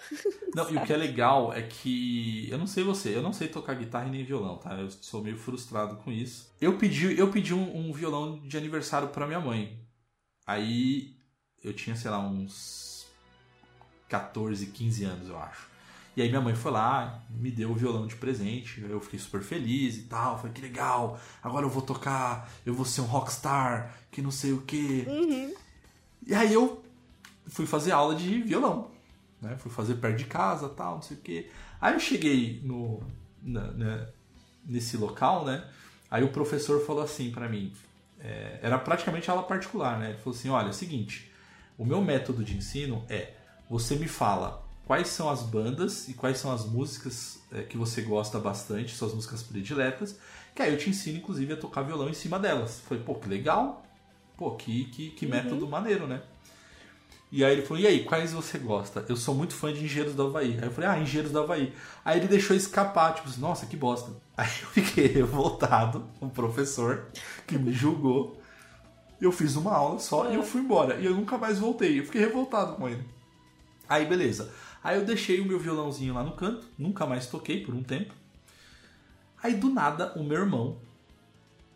Não, e o que é legal é que. Eu não sei você, eu não sei tocar guitarra e nem violão, tá? Eu sou meio frustrado com isso. Eu pedi, eu pedi um, um violão de aniversário para minha mãe. Aí eu tinha, sei lá, uns 14, 15 anos, eu acho. E aí minha mãe foi lá, me deu o violão de presente. Eu fiquei super feliz e tal. Falei, que legal, agora eu vou tocar, eu vou ser um rockstar, que não sei o quê. Uhum. E aí eu fui fazer aula de violão. Né? Fui fazer perto de casa tal, não sei o quê. Aí eu cheguei no, na- né, nesse local, né? Aí o professor falou assim pra mim. é, era praticamente aula particular, né? Ele falou assim: olha, é o seguinte, o meu método de ensino é você me fala quais são as bandas e quais são as músicas é, que você gosta bastante, suas músicas prediletas, que aí eu te ensino, inclusive, a tocar violão em cima delas. Falei, pô, que legal, pô, que, que, que método maneiro, né? E aí ele falou, e aí, quais você gosta? Eu sou muito fã de Engenheiros do Havaí. Aí eu falei, ah, Engenheiros do Havaí. Aí ele deixou escapar, tipo assim, nossa, que bosta. Aí eu fiquei revoltado o professor que me julgou. Eu fiz uma aula só e eu fui embora. E eu nunca mais voltei. Eu fiquei revoltado com ele. Aí beleza. Aí eu deixei o meu violãozinho lá no canto, nunca mais toquei por um tempo. Aí do nada, o meu irmão,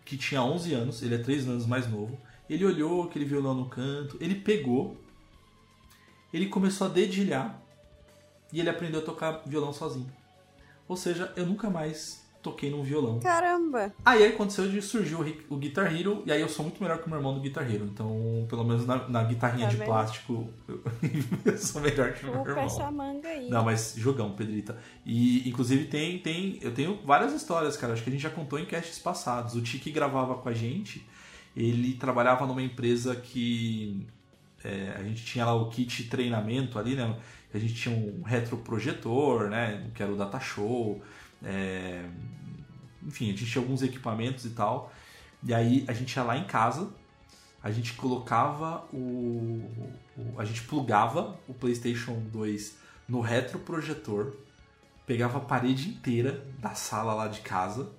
que tinha 11 anos, ele é 3 anos mais novo, ele olhou aquele violão no canto, ele pegou, ele começou a dedilhar e ele aprendeu a tocar violão sozinho. Ou seja, eu nunca mais toquei num violão. Caramba! Aí aconteceu de surgiu o Guitar Hero, e aí eu sou muito melhor que o meu irmão do Guitar Hero. Então, pelo menos na, na guitarrinha Tá de plástico, eu, eu sou melhor que o meu irmão. essa manga aí. Não, mas jogão, Pedrita. E inclusive tem, tem. Eu tenho várias histórias, cara. Acho que a gente já contou em casts passados. O Tiki gravava com a gente. Ele trabalhava numa empresa que. É, a gente tinha lá o kit treinamento ali, né? A gente tinha um retroprojetor, né? Que era o Data Show. é, enfim, a gente tinha alguns equipamentos e tal. E aí a gente ia lá em casa, a gente colocava o, o- a gente plugava o PlayStation 2 no retroprojetor, pegava a parede inteira da sala lá de casa.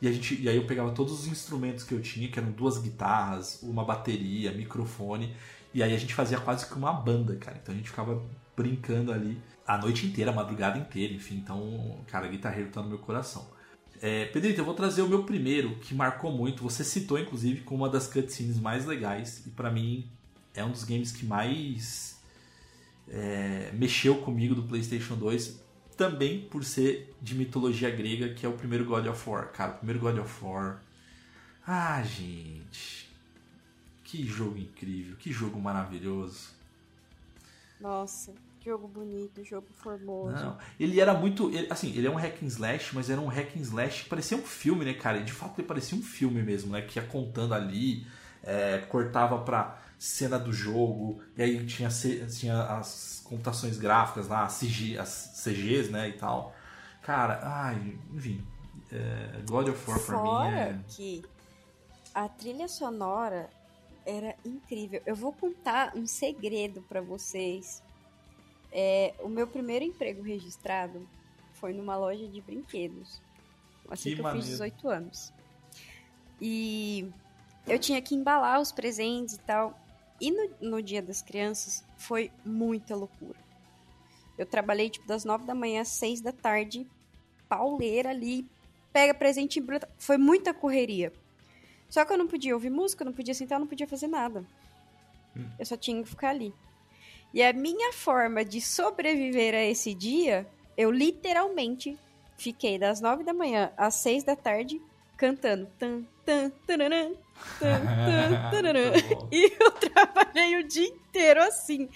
E, a gente, e aí eu pegava todos os instrumentos que eu tinha, que eram duas guitarras, uma bateria, microfone. E aí a gente fazia quase que uma banda, cara. Então a gente ficava brincando ali a noite inteira, a madrugada inteira, enfim. Então, cara, guitarreiro tá no meu coração. É, Pedrito, eu vou trazer o meu primeiro, que marcou muito. Você citou, inclusive, como uma das cutscenes mais legais. E pra mim, é um dos games que mais é, mexeu comigo do PlayStation 2. Também por ser de mitologia grega, que é o primeiro God of War. Cara, o primeiro God of War. Ah, gente. Que jogo incrível, que jogo maravilhoso. Nossa, jogo bonito, jogo formoso. Não, ele era muito. ele- assim, ele é um hack and slash, mas era um hack and slash que parecia um filme, né, cara? E de fato ele parecia um filme mesmo, né? Que ia contando ali, é, cortava pra cena do jogo, e aí tinha, tinha as computações gráficas lá, as, CG, as CGs, né, e tal. Cara, ai, enfim. é, God of War pra mim Fora é. que a trilha sonora era incrível. Eu vou contar um segredo pra vocês. É, o meu primeiro emprego registrado foi numa loja de brinquedos. Assim Que que, eu maneiro. fiz 18 anos. E eu tinha que embalar os presentes e tal. E no, no dia das crianças foi muita loucura. Eu trabalhei tipo das 9 da manhã às 6 da tarde, pauleira ali, pega presente em bruta. Foi muita correria. Só que eu não podia ouvir música, eu não podia sentar, eu não podia fazer nada. Eu só tinha que ficar ali. E a minha forma de sobreviver a esse dia, eu literalmente fiquei das nove da manhã às seis da tarde cantando. Tan, tan, tararã, tan, tan. E eu trabalhei o dia inteiro assim.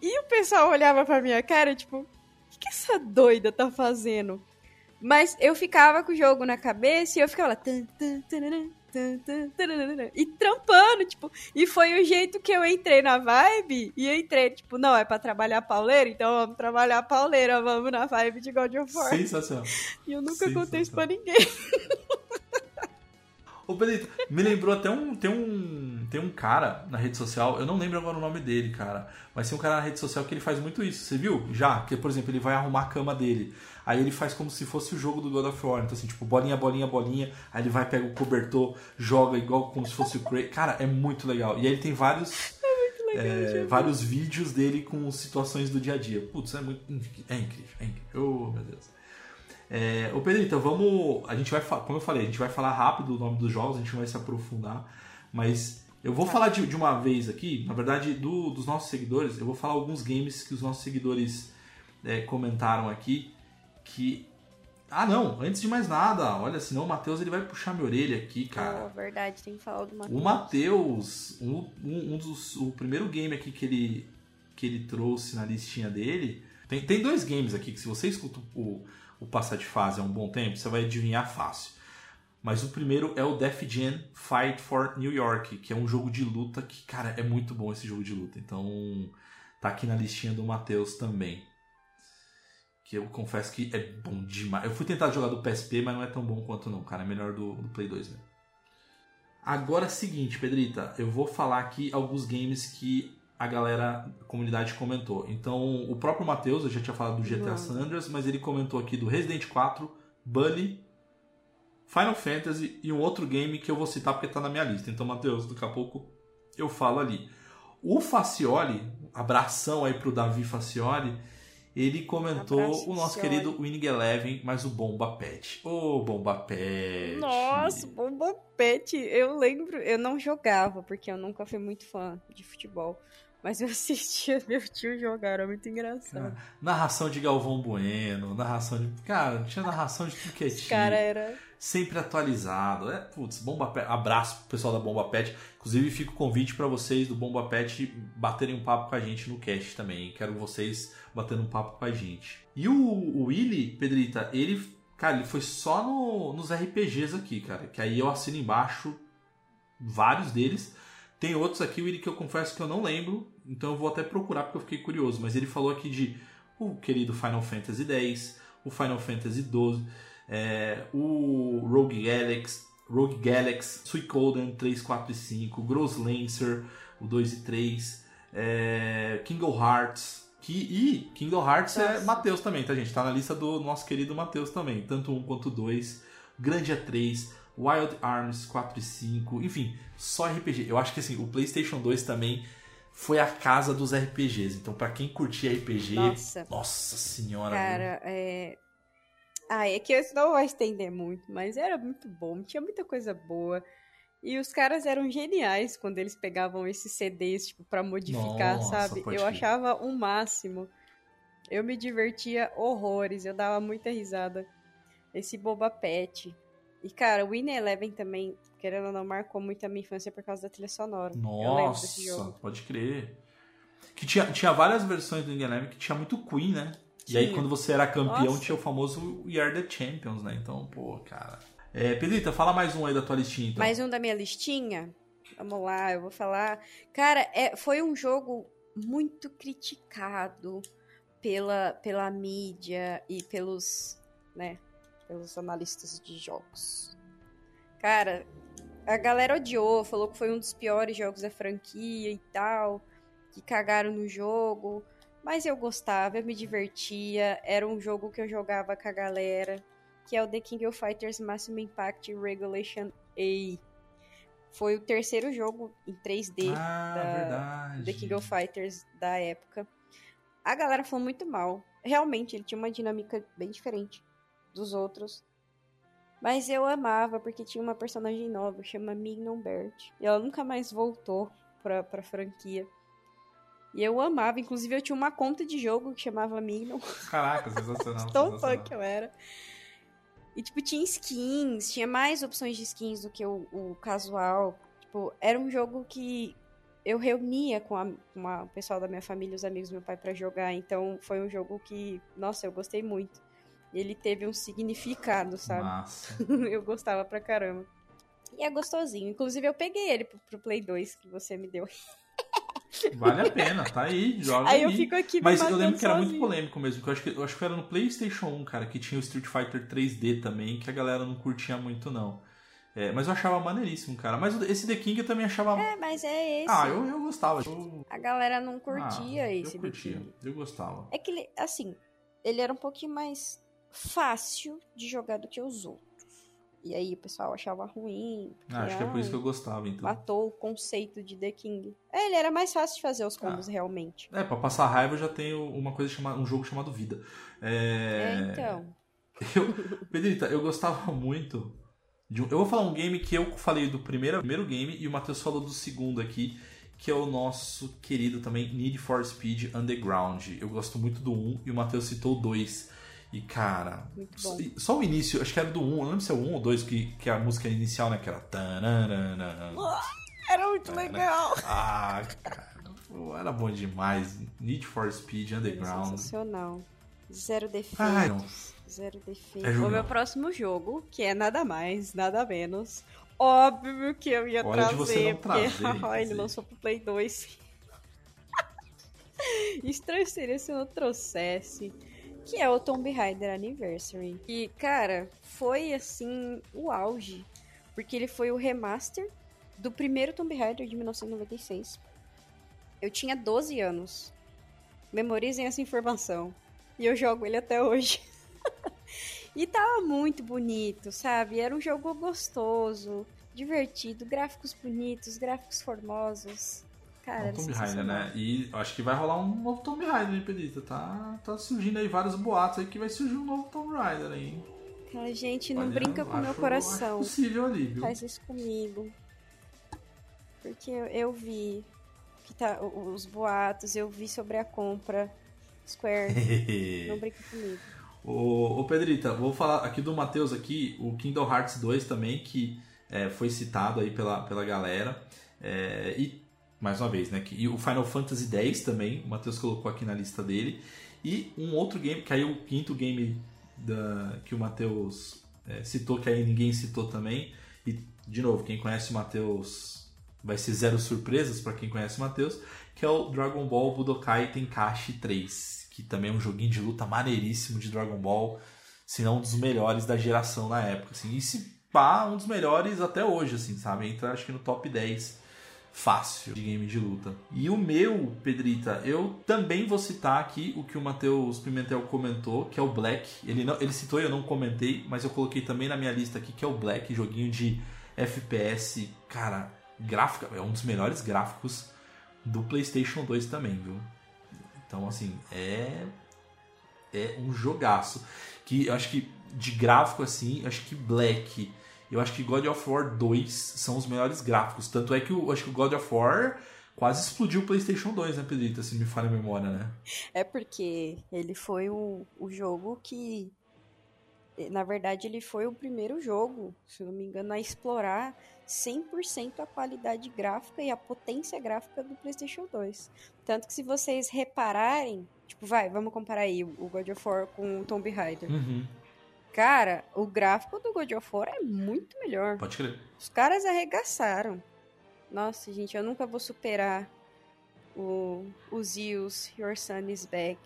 E o pessoal olhava pra minha cara, tipo, o que, que essa doida tá fazendo? Mas eu ficava com o jogo na cabeça e eu ficava lá. tan, tan, tararã, tan, tan, tararã, E trampando, tipo. E foi o jeito que eu entrei na vibe. E entrei, tipo, não, é pra trabalhar pauleira? Então vamos trabalhar pauleira, vamos na vibe de God of War. Sensacional. E eu nunca contei isso pra ninguém. Ô, Pedrito, me lembrou até um. Tem um. Tem um cara na rede social, eu não lembro agora o nome dele, cara. Mas tem um cara na rede social que ele faz muito isso. Você viu? Já? Que, por exemplo, ele vai arrumar a cama dele. Aí ele faz como se fosse o jogo do God of War. Então, assim, tipo, bolinha, bolinha, bolinha. Aí ele vai, pega o cobertor, joga igual como se fosse o Cray. Cara, é muito legal. E aí ele tem vários. é, vários vídeos dele com situações do dia a dia. Putz, é muito. É incrível, é incrível. Oh, meu Deus. É, ô Pedrito, vamos. A gente vai como eu falei, a gente vai falar rápido o nome dos jogos, a gente não vai se aprofundar, mas eu vou falar de, de uma vez aqui, na verdade, do, dos nossos seguidores, eu vou falar alguns games que os nossos seguidores é, comentaram aqui. Que. Ah não, antes de mais nada, olha, senão o Matheus ele vai puxar minha orelha aqui, cara. É verdade, tem que falar do Matheus. O Matheus, um, um, dos. O primeiro game aqui que ele, que ele trouxe na listinha dele. Tem, tem dois games aqui que se você escuta o, o passar de fase há um bom tempo, você vai adivinhar fácil. Mas o primeiro é o Def Jam Fight for New York, que é um jogo de luta que, cara, é muito bom esse jogo de luta. Então, tá aqui na listinha do Matheus também. Que eu confesso que é bom demais. Eu fui tentar jogar do PSP, mas não é tão bom quanto não, cara. É melhor do, do Play 2 mesmo. Agora, seguinte, Pedrita, eu vou falar aqui alguns games que a galera, a comunidade comentou. Então, o próprio Matheus, eu já tinha falado do GTA Sanders, mas ele comentou aqui do Resident 4, Bully, Final Fantasy e um outro game que eu vou citar porque está na minha lista. Então, Matheus, daqui a pouco eu falo ali. O Facioli, abração aí pro Davi Facioli, ele comentou Abraço, o nosso Facioli. querido Winning Eleven, mas o Bomba Pet. Ô, Bomba Pet. Nossa, Bomba Pet, eu lembro, eu não jogava, porque eu nunca fui muito fã de futebol. Mas eu assistia meu tio jogar, era muito engraçado. Ah, Narração de Galvão Bueno, narração de. Cara, tinha narração de tudo que cara era. Sempre atualizado. É, putz, Bomba Pet. Abraço pro pessoal da Bomba Pet. Inclusive, fica o convite para vocês do Bomba Pet baterem um papo com a gente no cast também. Quero vocês batendo um papo com a gente. E o, o Willy, Pedrita, ele. Cara, ele foi só no- nos RPGs aqui, cara. Que aí eu assino embaixo vários deles. Tem outros aqui, Willy, que eu confesso que eu não lembro, então eu vou até procurar porque eu fiquei curioso. Mas ele falou aqui de o querido Final Fantasy X, o Final Fantasy XII, é, o Rogue Galaxy, Rogue Galaxy, Suicoden 3, 4 e 5, Gross Lancer, o 2 e 3, é, Kingdom Hearts. Que, e Kingdom Hearts é Nossa. Matheus também, tá, gente? Tá na lista do nosso querido Matheus também. Tanto um quanto dois. Grandia 3, Wild Arms 4 e 5, enfim, só RPG. Eu acho que assim, o PlayStation 2 também foi a casa dos RPGs. Então, pra quem curtia RPG, Nossa. nossa senhora. Cara, é. Ah, é que eu não vou estender muito, mas era muito bom, tinha muita coisa boa. E os caras eram geniais quando eles pegavam esses CDs, tipo, pra modificar, Nossa, sabe? Eu crer. achava o máximo. Eu me divertia horrores, eu dava muita risada. Esse Boba Pet. E, cara, o Winnie Eleven também, querendo ou não, marcou muito a minha infância por causa da trilha sonora. Nossa, pode crer. Que tinha, tinha várias versões do Eleven que tinha muito Queen, né? E aí, quando você era campeão, Nossa. tinha o famoso We Are the Champions, né? Então, pô, cara. É, fala mais um aí da tua listinha, então. Mais um da minha listinha. Vamos lá, eu vou falar. Cara, é, foi um jogo muito criticado pela, pela mídia e pelos, né, pelos analistas de jogos. Cara, a galera odiou, falou que foi um dos piores jogos da franquia e tal, que cagaram no jogo. Mas eu gostava, eu me divertia, era um jogo que eu jogava com a galera que é o The King of Fighters Maximum Impact Regulation A. Foi o terceiro jogo em 3D ah, da- verdade. The King of Fighters da época. A galera falou muito mal. Realmente, ele tinha uma dinâmica bem diferente dos outros. Mas eu amava, porque tinha uma personagem nova, chama Mignon Bert. E ela nunca mais voltou pra, pra franquia. E eu amava, inclusive eu tinha uma conta de jogo que chamava Mignon. Caraca, sensacional. Tão fã que eu era. E, tipo, tinha skins, tinha mais opções de skins do que o, o casual. Tipo, era um jogo que eu reunia com, a, com a- o pessoal da minha família, os amigos do meu pai pra jogar. Então, foi um jogo que, nossa, eu gostei muito. Ele teve um significado, sabe? Eu gostava pra caramba. E é gostosinho. Inclusive, eu peguei ele pro, pro Play 2 que você me deu. Vale a pena, tá aí, joga Aí aí. eu fico aqui Mas eu lembro que era muito polêmico mesmo, que eu acho que, eu acho que era no PlayStation 1, cara, que tinha o Street Fighter 3D também, que a galera não curtia muito, não. É, mas eu achava maneiríssimo, cara. Mas esse The King eu também achava. É, mas é esse. Ah, eu, eu gostava. Eu... A galera não curtia Ah, esse Eu curtia, eu gostava. É que ele, assim, ele era um pouquinho mais fácil de jogar do que os outros. E aí o pessoal achava ruim. porque, Ah, acho que é por isso que eu ai, gostava, então. Matou o conceito de The King. É, ele era mais fácil de fazer Ah. os combos realmente. É, pra passar raiva eu já tenho uma coisa chamada. um jogo chamado Vida. É, É. então. Eu, Pedrita, eu gostava muito. De um, eu vou falar um game que eu falei do primeiro, primeiro game e o Matheus falou do segundo aqui, que é o nosso querido também Need for Speed Underground. Eu gosto muito do 1 e o Matheus citou o 2. E cara, só, o início, acho que era do 1, eu não lembro se é o 1 ou 2, que, que a música inicial, né? Que era. tananana. Era muito legal. Ah, cara, era bom demais. Need for Speed Era Underground. sensacional. Zero defeitos. Ai, não. Zero É defeitos. jogão. o meu próximo jogo, que é nada mais, nada menos. Óbvio que eu ia Olha de trazer, você não porque trazer, ele lançou pro Play 2. Estranho seria se eu não trouxesse. Que é o Tomb Raider Anniversary. E, cara, foi assim o auge. Porque ele foi o remaster do primeiro Tomb Raider de 1996. Eu tinha 12 anos. Memorizem essa informação. E eu jogo ele até hoje. e tava muito bonito, sabe? Era um jogo gostoso, divertido, gráficos bonitos, gráficos formosos. Cara, É um Tomb Raider, né? E acho que vai rolar um novo Tomb Raider, hein, Pedrita? Tá, tá surgindo aí vários boatos aí que vai surgir um novo Tomb Raider aí. hein? Cara, gente, não Olha, brinca com acho- meu coração. possível ali, viu? Faz isso comigo. Porque eu, eu vi que tá, o- os boatos, eu vi sobre a compra. Square, não brinca comigo. Ô, ô Pedrita, vou falar aqui do Matheus aqui, o Kingdom Hearts 2 também, que é, foi citado aí pela, pela galera. É, e, mais uma vez, né? E o Final Fantasy X também, o Matheus colocou aqui na lista dele. E um outro game, que aí o quinto game da, que o Matheus é, citou, que aí ninguém citou também. E, de novo, quem conhece o Matheus vai ser zero surpresas para quem conhece o Matheus, que é o Dragon Ball Budokai Tenkaichi 3, que também é um joguinho de luta maneiríssimo de Dragon Ball, se não um dos melhores da geração na época, assim. E se pá, um dos melhores até hoje, assim, sabe? Entra acho que no top 10 fácil de game de luta. E o meu, Pedrita, eu também vou citar aqui o que o Matheus Pimentel comentou, que é o Black. Ele, não, ele citou e eu não comentei, mas eu coloquei também na minha lista aqui, que é o Black, joguinho de FPS, cara, gráfica, é um dos melhores gráficos do PlayStation 2 também, viu? Então, assim, é é um jogaço. Que eu acho que de gráfico assim, acho que Black, eu acho que God of War 2 são os melhores gráficos. Tanto é que eu acho que o God of War quase explodiu o PlayStation 2, né, Pedrita? Se me falha a memória, né? É porque ele foi o, o jogo que. Na verdade, ele foi o primeiro jogo, se eu não me engano, a explorar 100% a qualidade gráfica e a potência gráfica do PlayStation 2. Tanto que, se vocês repararem, tipo, vai, vamos comparar aí o God of War com o Tomb Raider. Uhum, Cara, o gráfico do God of War é muito melhor. pode crer. Os caras arregaçaram. Nossa, gente, eu nunca vou superar o, o Zeus, Your Son is Back.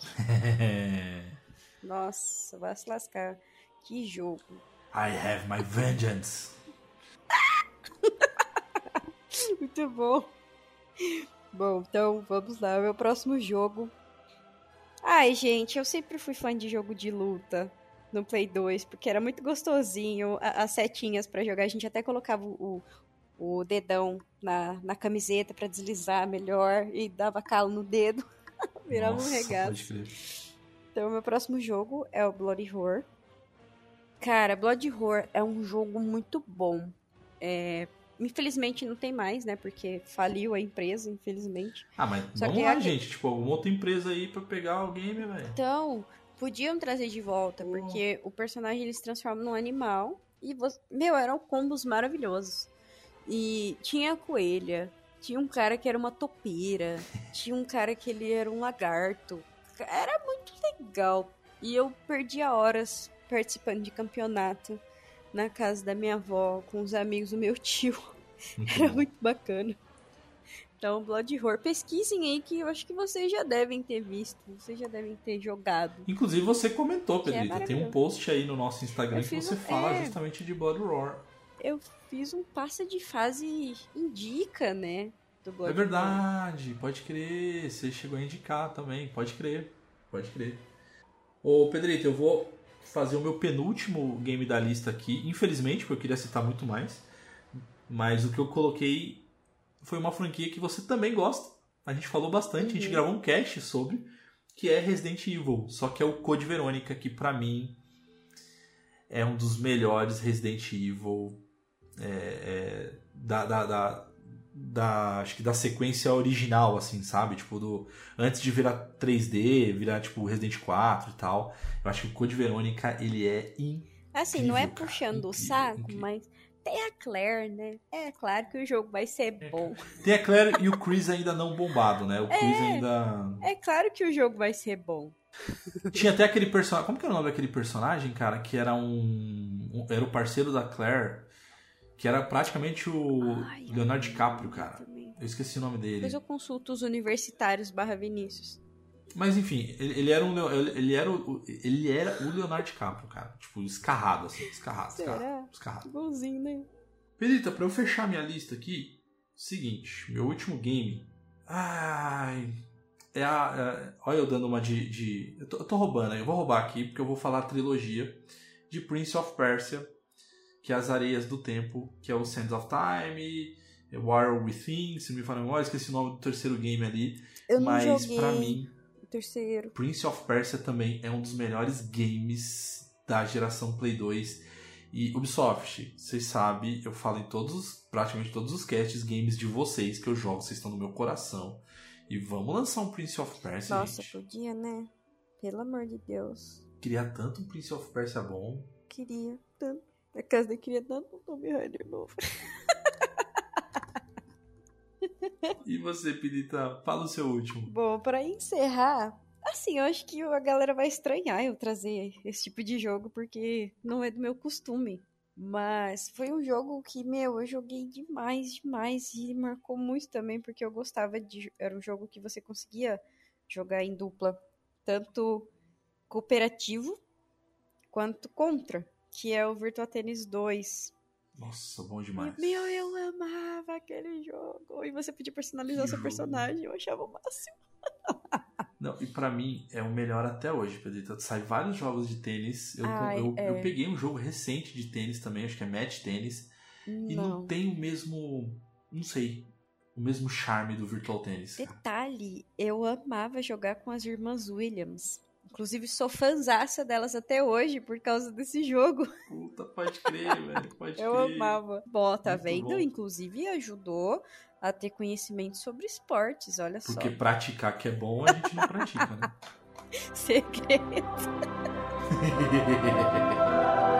Nossa, vai se lascar. Que jogo. I have my vengeance. Muito bom. Bom, então vamos lá. Meu próximo jogo. Ai, gente, eu sempre fui fã de jogo de luta no Play 2, porque era muito gostosinho. As setinhas pra jogar, a gente até colocava o, o dedão na, na camiseta pra deslizar melhor e dava calo no dedo. Virava um Nossa, pode crer. Então, meu próximo jogo é o Bloody Roar. Cara, Bloody Roar é um jogo muito bom. É, Infelizmente não tem mais, né? Porque faliu a empresa, infelizmente. Ah, mas Só vamos que lá, aqui- gente. Tipo, outra empresa aí pra pegar o game, velho. Então, podiam trazer de volta, porque o personagem ele se transforma num animal. E, você... meu, eram combos maravilhosos. E tinha a coelha, tinha um cara que era uma topeira, tinha um cara que ele era um lagarto. Era muito legal. E eu perdia horas participando de campeonato na casa da minha avó, com os amigos do meu tio. Muito Era bom. muito bacana. Então, Blood Horror, pesquisem aí que eu acho que vocês já devem ter visto, vocês já devem ter jogado. Inclusive você comentou, é Pedrita. Tem um post aí no nosso Instagram Eu que você um- fala é. justamente de Blood Roar. eu fiz um passa de fase indica, né? Do É Bloodborne. verdade, pode crer. Você chegou a indicar também, pode crer. Pode crer. Ô, Pedrito, eu vou fazer o meu penúltimo game da lista aqui. Infelizmente, porque eu queria citar muito mais. Mas o que eu coloquei foi uma franquia que você também gosta. A gente falou bastante, a gente Uhum. gravou um cast sobre, que é Resident Evil. Só que é o Code Verônica, que pra mim é um dos melhores Resident Evil é, é, da, da, da, da- acho que da sequência original, assim, sabe? Tipo, do antes de virar 3D, virar tipo Resident 4 e tal. Eu acho que o Code Verônica, ele é incrível. Assim, não é cara, puxando o saco, incrível. mas tem a Claire, né? É claro que o jogo vai ser bom. Tem a Claire e o Chris ainda não bombado, né? O Chris ainda. É claro que o jogo vai ser bom. Tinha até aquele personagem. Como que era o nome daquele personagem, cara? Que era um. um- era o parceiro da Claire. Que era praticamente o Ai, Leonardo DiCaprio, cara. também. Eu esqueci o nome dele. Depois eu consulto os universitários barra Vinícius. Mas enfim, ele, ele era um ele, era o, ele era o Leonardo DiCaprio, cara. Tipo, escarrado, assim, escarrado, escarrado, Será? escarrado. Igualzinho, né? Pedrita, pra eu fechar minha lista aqui, seguinte, meu último game. Ai. É a. é- olha eu dando uma de. de- eu, tô, eu tô roubando, eu vou roubar aqui, porque eu vou falar a trilogia de Prince of Persia, que é As Areias do Tempo, que é o Sands of Time, é War Within, se não me a memória, esqueci o nome do terceiro game ali. Eu não mas pra mim, terceiro. Prince of Persia também é um dos melhores games da geração Play 2. E Ubisoft, vocês sabem, eu falo em todos, os- praticamente todos os casts games de vocês que eu jogo, vocês estão no meu coração. E vamos lançar um Prince of Persia, Nossa, gente. podia, né? Pelo amor de Deus. Queria tanto um Prince of Persia bom. Queria tanto. A casa eu queria tanto um Tomb Raider novo. E você, Pedita, fala o seu último. Bom, pra encerrar, assim, eu acho que a galera vai estranhar eu trazer esse tipo de jogo, porque não é do meu costume. Mas foi um jogo que, meu, eu joguei demais, demais, e marcou muito também, porque eu gostava de. Era um jogo que você conseguia jogar em dupla, tanto cooperativo quanto contra, que é o Virtua Tennis 2. Nossa, bom demais. E, meu, eu amava aquele jogo. E você podia personalizar Que seu jogo. personagem, eu achava o máximo. Não, e pra mim é o melhor até hoje, Pedrita. Sai vários jogos de tênis. Eu, Ai, eu, é. eu peguei um jogo recente de tênis também, acho que é Match Tênis. E não. Tem o mesmo. Não sei. O mesmo charme do Virtual cara. Detalhe, eu amava jogar com as irmãs Williams. Inclusive, sou fãzaça delas até hoje por causa desse jogo. Puta, pode crer, velho. Pode Eu crer. amava. Bom, tá Muito vendo? bom. Inclusive, ajudou a ter conhecimento sobre esportes, olha Porque só. praticar que é bom, a gente não pratica, né? Segredo.